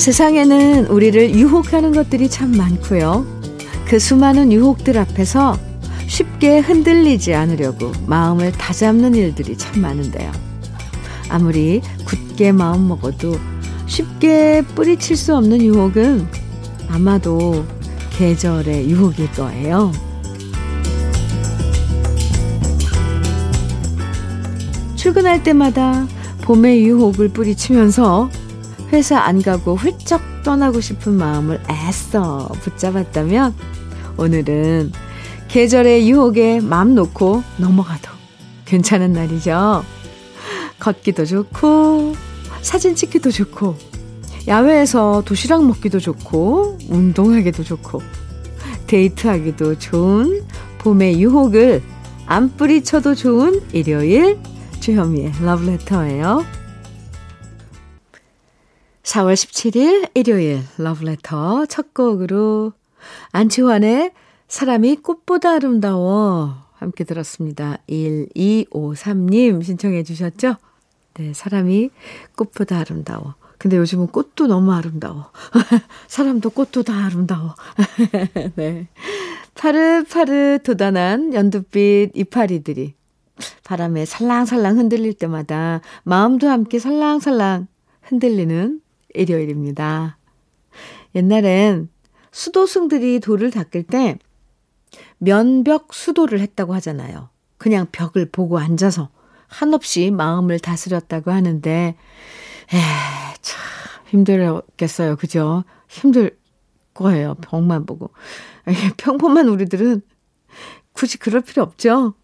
세상에는 우리를 유혹하는 것들이 참 많고요. 그 수많은 유혹들 앞에서 쉽게 흔들리지 않으려고 마음을 다잡는 일들이 참 많은데요. 아무리 굳게 마음 먹어도 쉽게 뿌리칠 수 없는 유혹은 아마도 계절의 유혹일 거예요. 출근할 때마다 봄의 유혹을 뿌리치면서 회사 안 가고 훌쩍 떠나고 싶은 마음을 애써 붙잡았다면 오늘은 계절의 유혹에 마음 놓고 넘어가도 괜찮은 날이죠. 걷기도 좋고 사진 찍기도 좋고 야외에서 도시락 먹기도 좋고 운동하기도 좋고 데이트하기도 좋은 봄의 유혹을 안 뿌리쳐도 좋은 일요일 주현미의 러브레터예요. 4월 17일 일요일 러브레터 첫 곡으로 안치환의 사람이 꽃보다 아름다워 함께 들었습니다. 1253님 신청해 주셨죠? 네, 사람이 꽃보다 아름다워. 근데 요즘은 꽃도 너무 아름다워. 사람도 꽃도 다 아름다워. 네. 파릇파릇 돋아난 연두빛 이파리들이 바람에 살랑살랑 흔들릴 때마다 마음도 함께 살랑살랑 흔들리는 일요일입니다. 옛날엔 수도승들이 돌을 닦을 때 면벽 수도를 했다고 하잖아요. 그냥 벽을 보고 앉아서 한없이 마음을 다스렸다고 하는데, 에, 참 힘들었겠어요. 그죠? 힘들 거예요. 벽만 보고. 평범한 우리들은 굳이 그럴 필요 없죠.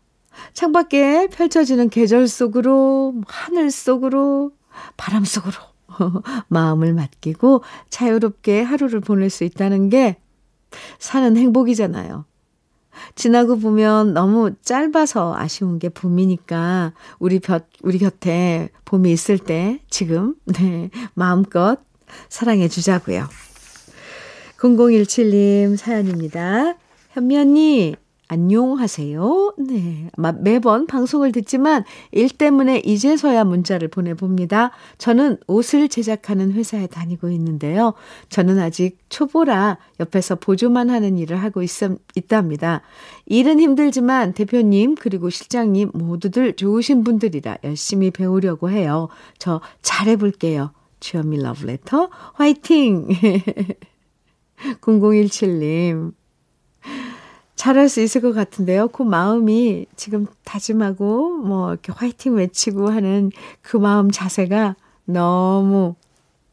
창밖에 펼쳐지는 계절 속으로, 하늘 속으로, 바람 속으로 마음을 맡기고 자유롭게 하루를 보낼 수 있다는 게 사는 행복이잖아요. 지나고 보면 너무 짧아서 아쉬운 게 봄이니까 우리 곁, 우리 곁에 봄이 있을 때 지금, 네, 마음껏 사랑해 주자고요. 0017님 사연입니다. 언니, 안녕하세요. 네. 매번 방송을 듣지만 일 때문에 이제서야 문자를 보내봅니다. 저는 옷을 제작하는 회사에 다니고 있는데요. 저는 아직 초보라 옆에서 보조만 하는 일을 하고 있, 있답니다. 일은 힘들지만 대표님 그리고 실장님 모두들 좋으신 분들이라 열심히 배우려고 해요. 저 잘해볼게요. 주현미 러브레터 화이팅! 0017님. 잘할 수 있을 것 같은데요. 그 마음이 지금 다짐하고 뭐 이렇게 화이팅 외치고 하는 그 마음 자세가 너무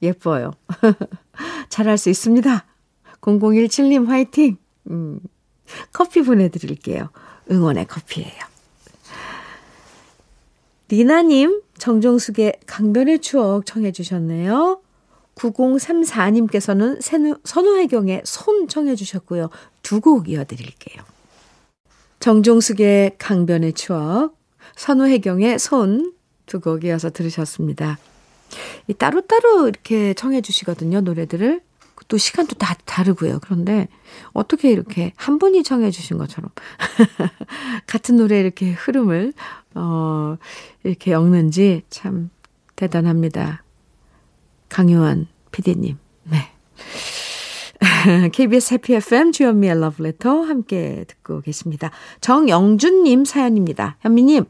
예뻐요. 잘할 수 있습니다. 0017님 화이팅! 음, 커피 보내드릴게요. 응원의 커피예요. 리나님, 정종숙의 강변의 추억 청해 주셨네요. 9034님께서는 선우혜경의 손 청해 주셨고요. 두 곡 이어드릴게요. 정종숙의 강변의 추억, 선우혜경의 손 두 곡 이어서 들으셨습니다. 이 따로따로 이렇게 청해 주시거든요, 노래들을. 또 시간도 다 다르고요. 그런데 어떻게 이렇게 한 분이 청해 주신 것처럼 같은 노래 이렇게 흐름을 어 이렇게 엮는지 참 대단합니다. 강요한 PD님. 네. KBS 해피 FM 주현미의 러브레터 함께 듣고 계십니다. 정영준님 사연입니다. 현미님,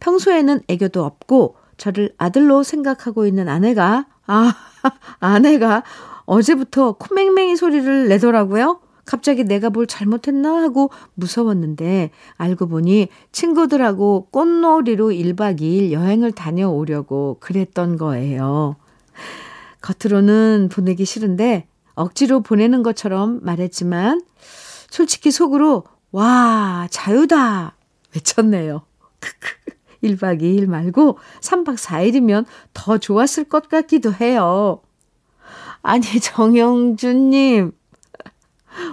평소에는 애교도 없고 저를 아들로 생각하고 있는 아내가, 아, 아내가 어제부터 코맹맹이 소리를 내더라고요. 갑자기 내가 뭘 잘못했나 하고 무서웠는데 알고 보니 친구들하고 꽃놀이로 1박 2일 여행을 다녀오려고 그랬던 거예요. 겉으로는 보내기 싫은데 억지로 보내는 것처럼 말했지만 솔직히 속으로 와 자유다 외쳤네요. 1박 2일 말고 3박 4일이면 더 좋았을 것 같기도 해요. 아니 정영준님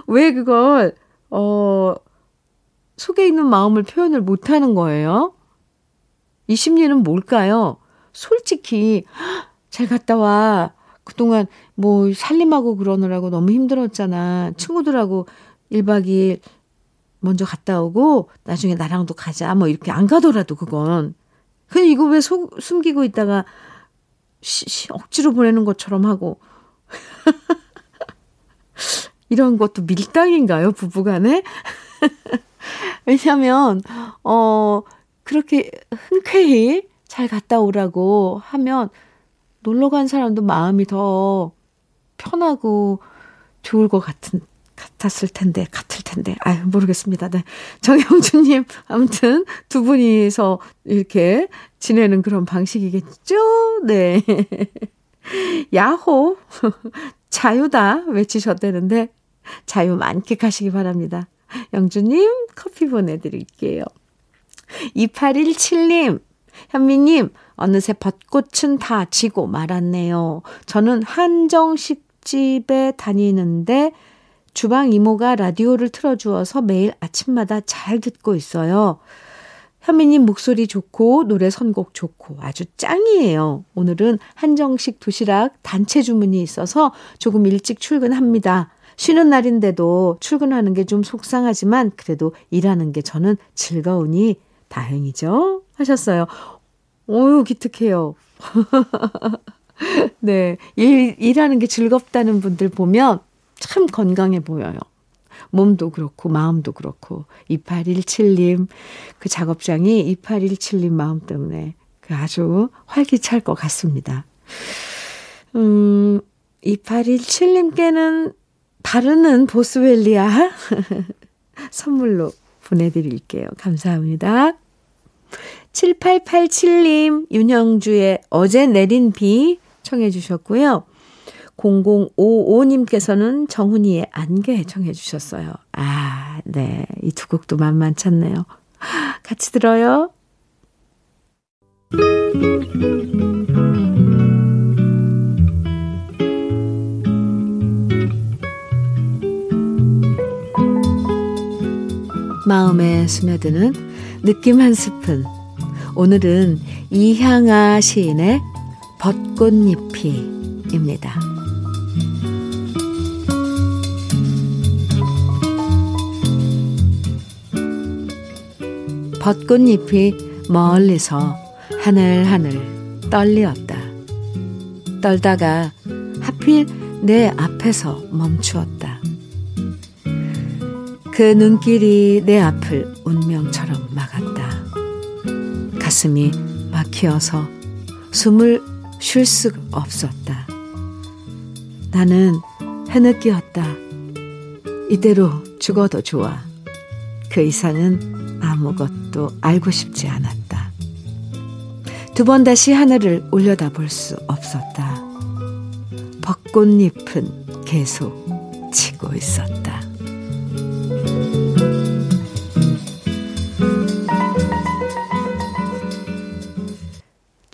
왜 그걸 어 속에 있는 마음을 표현을 못하는 거예요? 이 심리는 뭘까요? 솔직히 잘 갔다 와. 그동안 뭐 살림하고 그러느라고 너무 힘들었잖아. 친구들하고 1박 2일 먼저 갔다 오고 나중에 나랑도 가자. 뭐 이렇게 안 가더라도 그건. 근데 이거 왜 속, 숨기고 있다가 시, 시, 억지로 보내는 것처럼 하고. 이런 것도 밀당인가요, 부부간에? 왜냐면, 어, 그렇게 흔쾌히 잘 갔다 오라고 하면 놀러 간 사람도 마음이 더 편하고 좋을 것 같은, 같았을 텐데, 같을 텐데. 아유, 모르겠습니다. 네. 정영주님, 아무튼 두 분이서 이렇게 지내는 그런 방식이겠죠? 네. 야호! 자유다! 외치셨다는데, 자유 만끽하시기 바랍니다. 영주님, 커피 보내드릴게요. 2817님, 현미님, 어느새 벚꽃은 다 지고 말았네요. 저는 한정식 집에 다니는데 주방 이모가 라디오를 틀어주어서 매일 아침마다 잘 듣고 있어요. 현미님 목소리 좋고 노래 선곡 좋고 아주 짱이에요. 오늘은 한정식 도시락 단체 주문이 있어서 조금 일찍 출근합니다. 쉬는 날인데도 출근하는 게 좀 속상하지만 그래도 일하는 게 저는 즐거우니 다행이죠. 하셨어요. 오유, 기특해요. 네. 일, 일하는 게 즐겁다는 분들 보면 참 건강해 보여요. 몸도 그렇고, 마음도 그렇고. 2817님, 그 작업장이 2817님 마음 때문에 그 아주 활기찰 것 같습니다. 음, 2817님께는 바르는 보스웰리아 선물로 보내드릴게요. 감사합니다. 7887님, 윤영주의 어제 내린 비 청해 주셨고요. 0055님께서는 정훈이의 안개 청해 주셨어요. 아, 네. 이 두 곡도 만만찮네요. 같이 들어요. 마음에 스며드는 느낌 한 스푼. 오늘은 이향아 시인의 벚꽃잎이입니다. 벚꽃잎이 멀리서 하늘하늘 떨리었다. 떨다가 하필 내 앞에서 멈추었다. 그 눈길이 내 앞을 운명처럼 막았다. 가슴이 막히어서 숨을 쉴 수 없었다. 나는 해느끼었다. 이대로 죽어도 좋아. 그 이상은 아무것도 알고 싶지 않았다. 두 번 다시 하늘을 올려다 볼 수 없었다. 벚꽃잎은 계속 치고 있었다.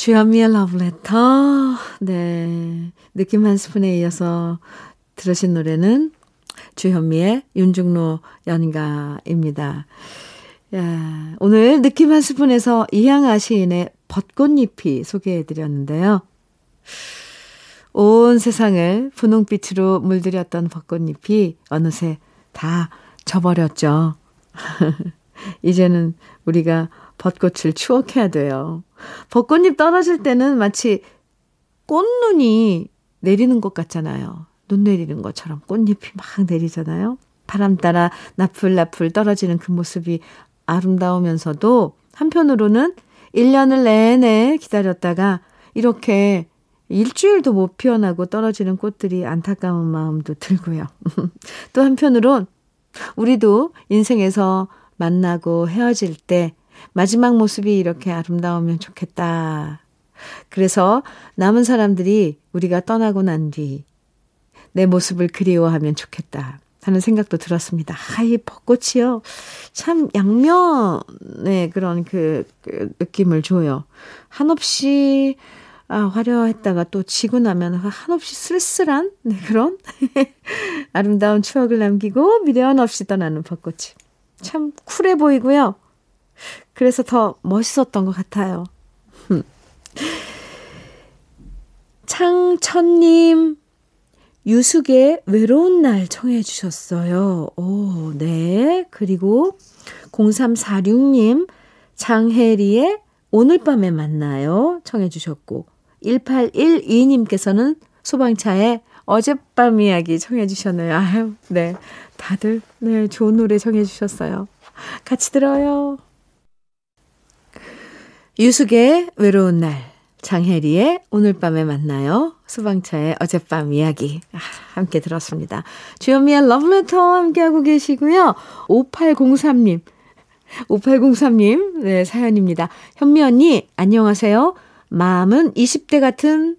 주현미의 러브레터. 네. 느낌 한 스푼에 이어서 들으신 노래는 주현미의 윤중로 연가입니다. 야, 오늘 느낌 한 스푼에서 이향아 시인의 벚꽃잎이 소개해 드렸는데요. 온 세상을 분홍빛으로 물들였던 벚꽃잎이 어느새 다 져버렸죠. 이제는 우리가 벚꽃을 추억해야 돼요. 벚꽃잎 떨어질 때는 마치 꽃눈이 내리는 것 같잖아요. 눈 내리는 것처럼 꽃잎이 막 내리잖아요. 바람 따라 나풀나풀 떨어지는 그 모습이 아름다우면서도 한편으로는 1년을 내내 기다렸다가 이렇게 일주일도 못 피어나고 떨어지는 꽃들이 안타까운 마음도 들고요. 또 한편으론 우리도 인생에서 만나고 헤어질 때 마지막 모습이 이렇게 아름다우면 좋겠다. 그래서 남은 사람들이 우리가 떠나고 난 뒤 내 모습을 그리워하면 좋겠다. 하는 생각도 들었습니다. 아, 이 벚꽃이요. 참 양면의 그런 그, 그 느낌을 줘요. 한없이 아, 화려했다가 또 지고 나면 한없이 쓸쓸한 네, 그런 아름다운 추억을 남기고 미련 없이 떠나는 벚꽃이. 참 쿨해 보이고요. 그래서 더 멋있었던 것 같아요. 창천님, 유숙의 외로운 날 청해 주셨어요. 오, 네. 그리고 0346님, 장혜리의 오늘 밤에 만나요. 청해 주셨고, 1812님께서는 소방차에 어젯밤 이야기 청해 주셨네요. 아유, 네. 다들, 네, 좋은 노래 청해 주셨어요. 같이 들어요. 유숙의 외로운 날, 장혜리의 오늘 밤에 만나요. 수방차의 어젯밤 이야기 아, 함께 들었습니다. 주현미의 러브레터 함께하고 계시고요. 5803님, 5803님, 네, 사연입니다. 현미 언니, 안녕하세요. 마음은 20대 같은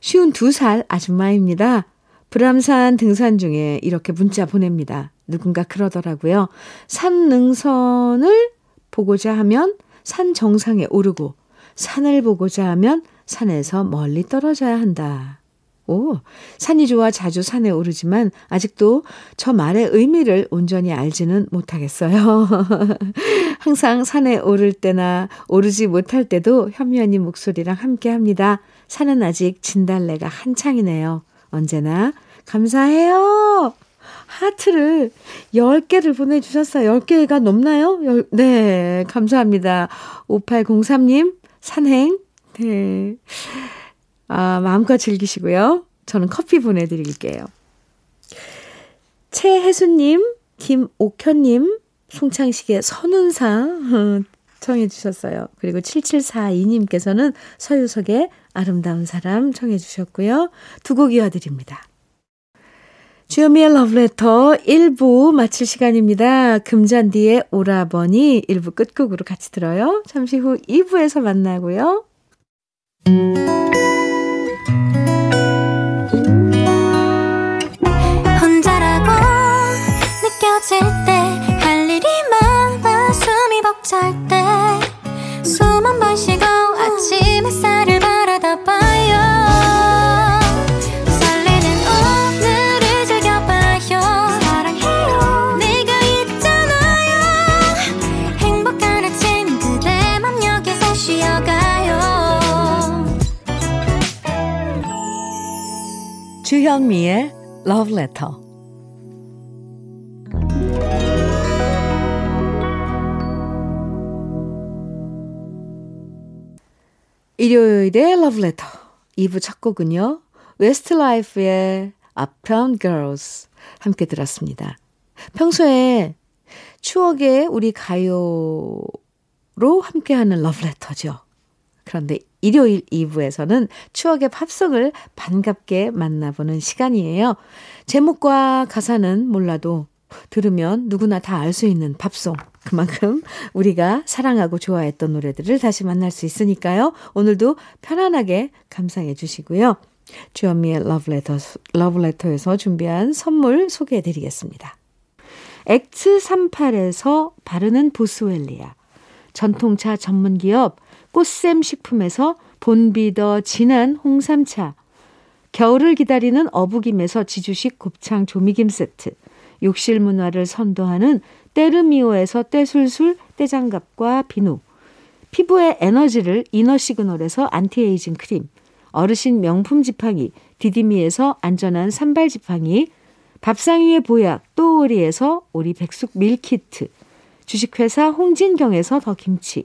쉬운 2살 아줌마입니다. 불암산 등산 중에 이렇게 문자 보냅니다. 누군가 그러더라고요. 산 능선을 보고자 하면 산 정상에 오르고 산을 보고자 하면 산에서 멀리 떨어져야 한다. 오, 산이 좋아 자주 산에 오르지만 아직도 저 말의 의미를 온전히 알지는 못하겠어요. 항상 산에 오를 때나 오르지 못할 때도 현미언니 목소리랑 함께 합니다. 산은 아직 진달래가 한창이네요. 언제나 감사해요. 하트를 10개를 보내주셨어요. 10개가 넘나요? 열, 네, 감사합니다. 5803님, 산행. 네. 아, 마음껏 즐기시고요. 저는 커피 보내드릴게요. 최혜수님, 김옥현님, 송창식의 선운사 청해 주셨어요. 그리고 7742님께서는 서유석의 아름다운 사람 청해 주셨고요. 두 곡 이어드립니다. 주여미의 러브레터 1부 마칠 시간입니다. 금잔디의 오라버니 1부 끝곡으로 같이 들어요. 잠시 후 2부에서 만나고요. 혼자라고 느껴질 때 할 일이 많아 숨이 벅찰 때 숨 한 번 쉬고 아침 햇살을 바 주현미의 Love Letter. 일요일의 Love Letter 2부 첫 곡은요. 웨스트라이프의 Uptown Girls 함께 들었습니다. 평소에 추억의 우리 가요로 함께하는 러브레터죠. 그런데 일요일 2부에서는 추억의 팝송을 반갑게 만나보는 시간이에요. 제목과 가사는 몰라도 들으면 누구나 다 알 수 있는 팝송. 그만큼 우리가 사랑하고 좋아했던 노래들을 다시 만날 수 있으니까요. 오늘도 편안하게 감상해 주시고요. 주현미의 러브레터, 러브레터에서 준비한 선물 소개해 드리겠습니다. 엑츠38에서 바르는 보스웰리아. 전통차 전문기업 꽃샘 식품에서 본비더 진한 홍삼차, 겨울을 기다리는 어부김에서 지주식 곱창 조미김 세트, 욕실 문화를 선도하는 때르미오에서 때술술 때장갑과 비누, 피부의 에너지를 이너 시그널에서 안티에이징 크림, 어르신 명품 지팡이 디디미에서 안전한 삼발 지팡이, 밥상 위의 보약 또오리에서 오리 백숙 밀키트, 주식회사 홍진경에서 더 김치,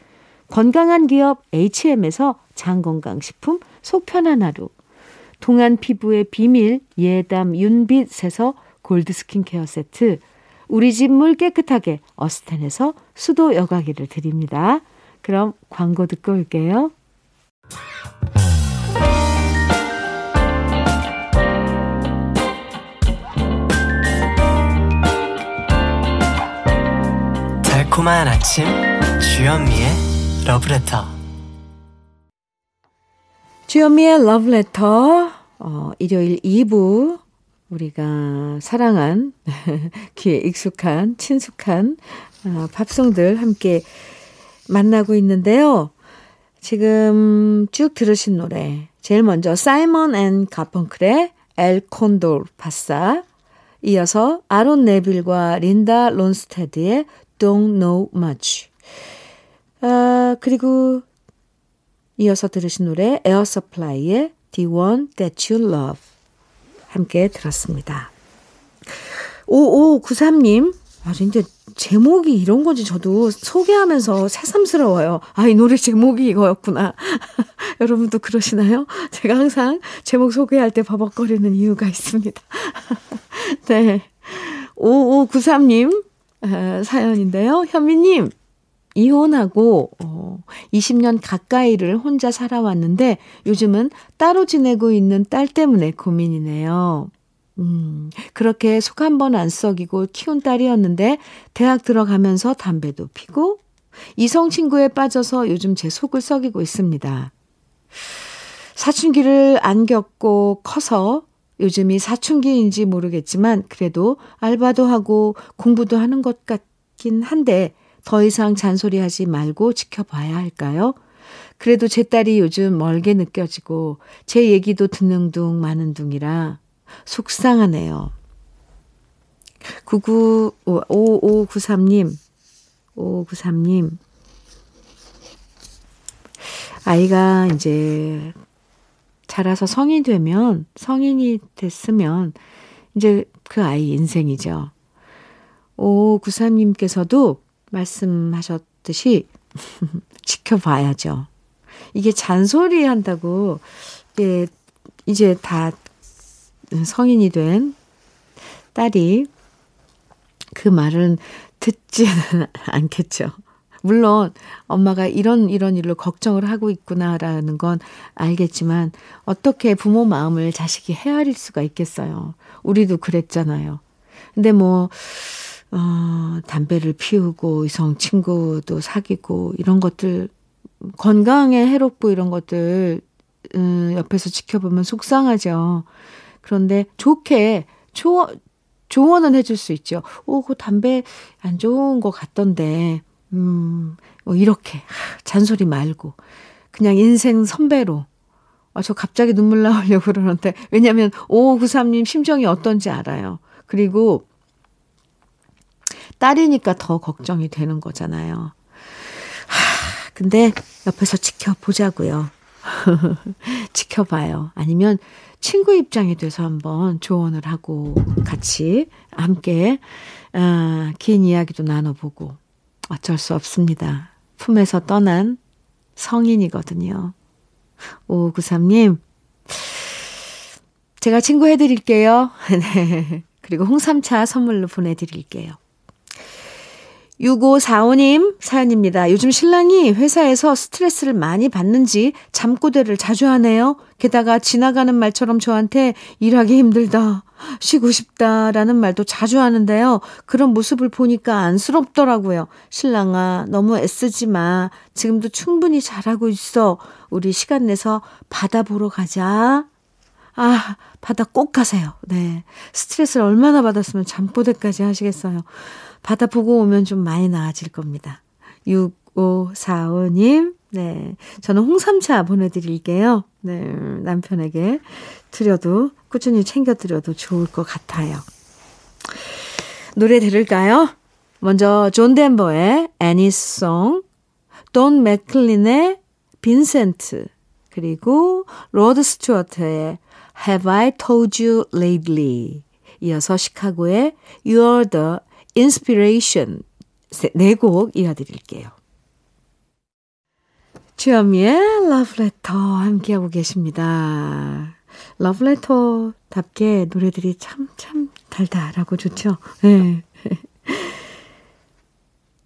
건강한 기업 H&M에서 장건강식품 속편한 하루 동안 피부의 비밀 예담 윤빛에서 골드 스킨케어 세트 우리 집 물 깨끗하게 어스텐에서 수도 여과기를 드립니다. 그럼 광고 듣고 올게요. 달콤한 아침 주현미의 러브레터 주현미의 러브레터 어, 일요일 2부 우리가 사랑한 귀에 익숙한 친숙한 어, 팝송들 함께 만나고 있는데요. 지금 쭉 들으신 노래 제일 먼저 사이먼 앤 가펑클의 El Condor Pasa 이어서 아론 네빌과 린다 론스테드의 Don't Know Much. 아, 그리고 이어서 들으신 노래 에어 서플라이의 The One That You Love 함께 들었습니다. 5593님, 아, 진짜 제목이 이런 건지 저도 소개하면서 새삼스러워요. 아, 이 노래 제목이 이거였구나. 여러분도 그러시나요? 제가 항상 제목 소개할 때 버벅거리는 이유가 있습니다. 네. 5593님, 아, 사연인데요. 현미님, 이혼하고 어, 20년 가까이를 혼자 살아왔는데 요즘은 따로 지내고 있는 딸 때문에 고민이네요. 음, 그렇게 속 한 번 안 썩이고 키운 딸이었는데 대학 들어가면서 담배도 피고 이성 친구에 빠져서 요즘 제 속을 썩이고 있습니다. 사춘기를 안 겪고 커서 요즘이 사춘기인지 모르겠지만 그래도 알바도 하고 공부도 하는 것 같긴 한데 더 이상 잔소리하지 말고 지켜봐야 할까요? 그래도 제 딸이 요즘 멀게 느껴지고 제 얘기도 듣는 둥 마는 둥이라 속상하네요. 99, 5593님, 5593님. 아이가 이제 자라서 성인이 되면, 성인이 됐으면, 이제 그 아이 인생이죠. 5593님께서도 말씀하셨듯이 지켜봐야죠. 이게 잔소리 한다고, 예, 이제 다 성인이 된 딸이 그 말은 듣지는 않겠죠. 물론 엄마가 이런 이런 일로 걱정을 하고 있구나라는 건 알겠지만 어떻게 부모 마음을 자식이 헤아릴 수가 있겠어요. 우리도 그랬잖아요. 근데 뭐 어, 담배를 피우고 이성 친구도 사귀고 이런 것들 건강에 해롭고 이런 것들 음, 옆에서 지켜보면 속상하죠. 그런데 좋게 조, 조언은 해줄 수 있죠. 오, 그 담배 안 좋은 것 같던데, 음, 뭐 이렇게 하, 잔소리 말고 그냥 인생 선배로. 아, 저 갑자기 눈물 나오려고 그러는데 왜냐하면 5593님 심정이 어떤지 알아요. 그리고 딸이니까 더 걱정이 되는 거잖아요. 하, 근데 옆에서 지켜보자고요. 지켜봐요. 아니면 친구 입장이 돼서 한번 조언을 하고 같이 함께 아, 긴 이야기도 나눠보고 어쩔 수 없습니다. 품에서 떠난 성인이거든요. 5593님, 제가 친구 해드릴게요. 네. 그리고 홍삼차 선물로 보내드릴게요. 6545님 사연입니다. 요즘 신랑이 회사에서 스트레스를 많이 받는지 잠꼬대를 자주 하네요. 게다가 지나가는 말처럼 저한테 일하기 힘들다, 쉬고 싶다라는 말도 자주 하는데요. 그런 모습을 보니까 안쓰럽더라고요. 신랑아, 너무 애쓰지 마. 지금도 충분히 잘하고 있어. 우리 시간 내서 바다 보러 가자. 아, 바다 꼭 가세요. 네. 스트레스를 얼마나 받았으면 잠꼬대까지 하시겠어요. 바다 보고 오면 좀 많이 나아질 겁니다. 6545님, 네. 저는 홍삼차 보내드릴게요. 네. 남편에게 드려도, 꾸준히 챙겨드려도 좋을 것 같아요. 노래 들을까요? 먼저, 존 덴버의 Annie's Song, 돈 맥클린의 빈센트, 그리고 로드 스튜어트의 Have I Told You Lately? 이어서 시카고의 You're the Inspiration 네 곡 이어드릴게요. 주현미의 Letter 함께하고 계십니다. Letter답게 노래들이 참, 참 달달하고 좋죠. 네.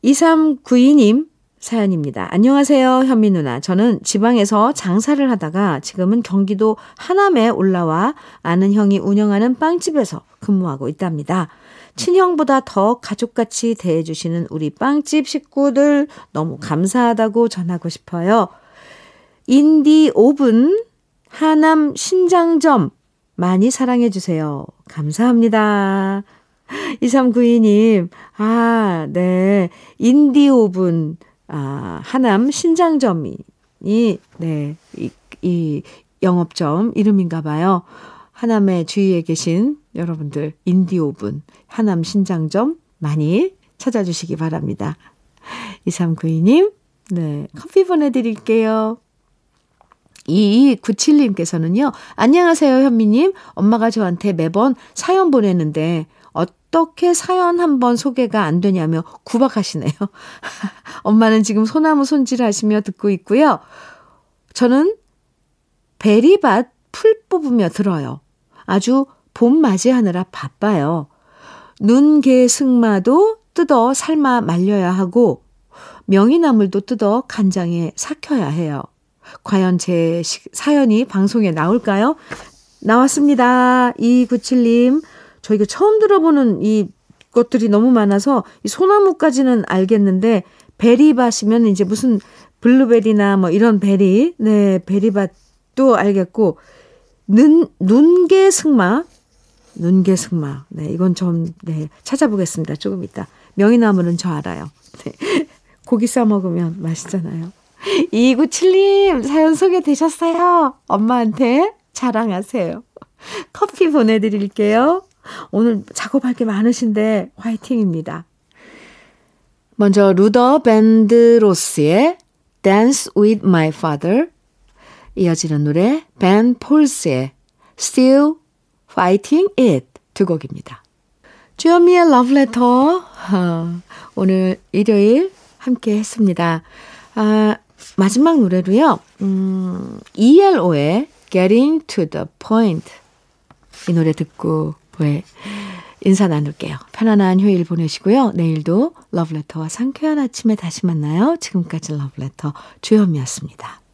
2392님 사연입니다. 안녕하세요, 현미 누나. 저는 지방에서 장사를 하다가 지금은 경기도 하남에 올라와 아는 형이 운영하는 빵집에서 근무하고 있답니다. 친형보다 더 가족같이 대해주시는 우리 빵집 식구들 너무 감사하다고 전하고 싶어요. 인디 오븐 하남 신장점 많이 사랑해주세요. 감사합니다. 2392님, 아, 네. 인디 오븐, 아, 하남 신장점이, 네, 이, 이 영업점 이름인가 봐요. 하남의 주위에 계신 여러분들 인디오븐 하남 신장점 많이 찾아주시기 바랍니다. 2392님, 네, 커피 보내드릴게요. 2297님께서는요, 안녕하세요, 현미님. 엄마가 저한테 매번 사연 보내는데, 어떻게 사연 한 번 소개가 안 되냐며 구박하시네요. 엄마는 지금 소나무 손질 하시며 듣고 있고요. 저는 베리밭 풀 뽑으며 들어요. 아주 봄 맞이하느라 바빠요. 눈개 승마도 뜯어 삶아 말려야 하고 명이나물도 뜯어 간장에 삭혀야 해요. 과연 제 사연이 방송에 나올까요? 나왔습니다. 2297님. 저희가 처음 들어보는 이 것들이 너무 많아서 이 소나무까지는 알겠는데 베리밭이면 이제 무슨 블루베리나 뭐 이런 베리, 네, 베리밭도 알겠고 눈 눈개 승마 눈개 승마. 네, 이건 좀 네, 찾아보겠습니다. 조금 이따. 명이나물은 저 알아요. 네. 고기 싸 먹으면 맛있잖아요. 2997님, 사연 소개되셨어요. 엄마한테 자랑하세요. 커피 보내드릴게요. 오늘 작업할 게 많으신데 화이팅입니다. 먼저 루더 밴드로스의 Dance with My Father 이어지는 노래 벤 폴스의 Still Fighting It 두 곡입니다. 주현미의 러브레터 어, 오늘 일요일 함께 했습니다. 아, 마지막 노래로요. 음, ELO의 Getting to the Point 이 노래 듣고 왜 인사 나눌게요. 편안한 휴일 보내시고요. 내일도 러브레터와 상쾌한 아침에 다시 만나요. 지금까지 러브레터 주현미였습니다.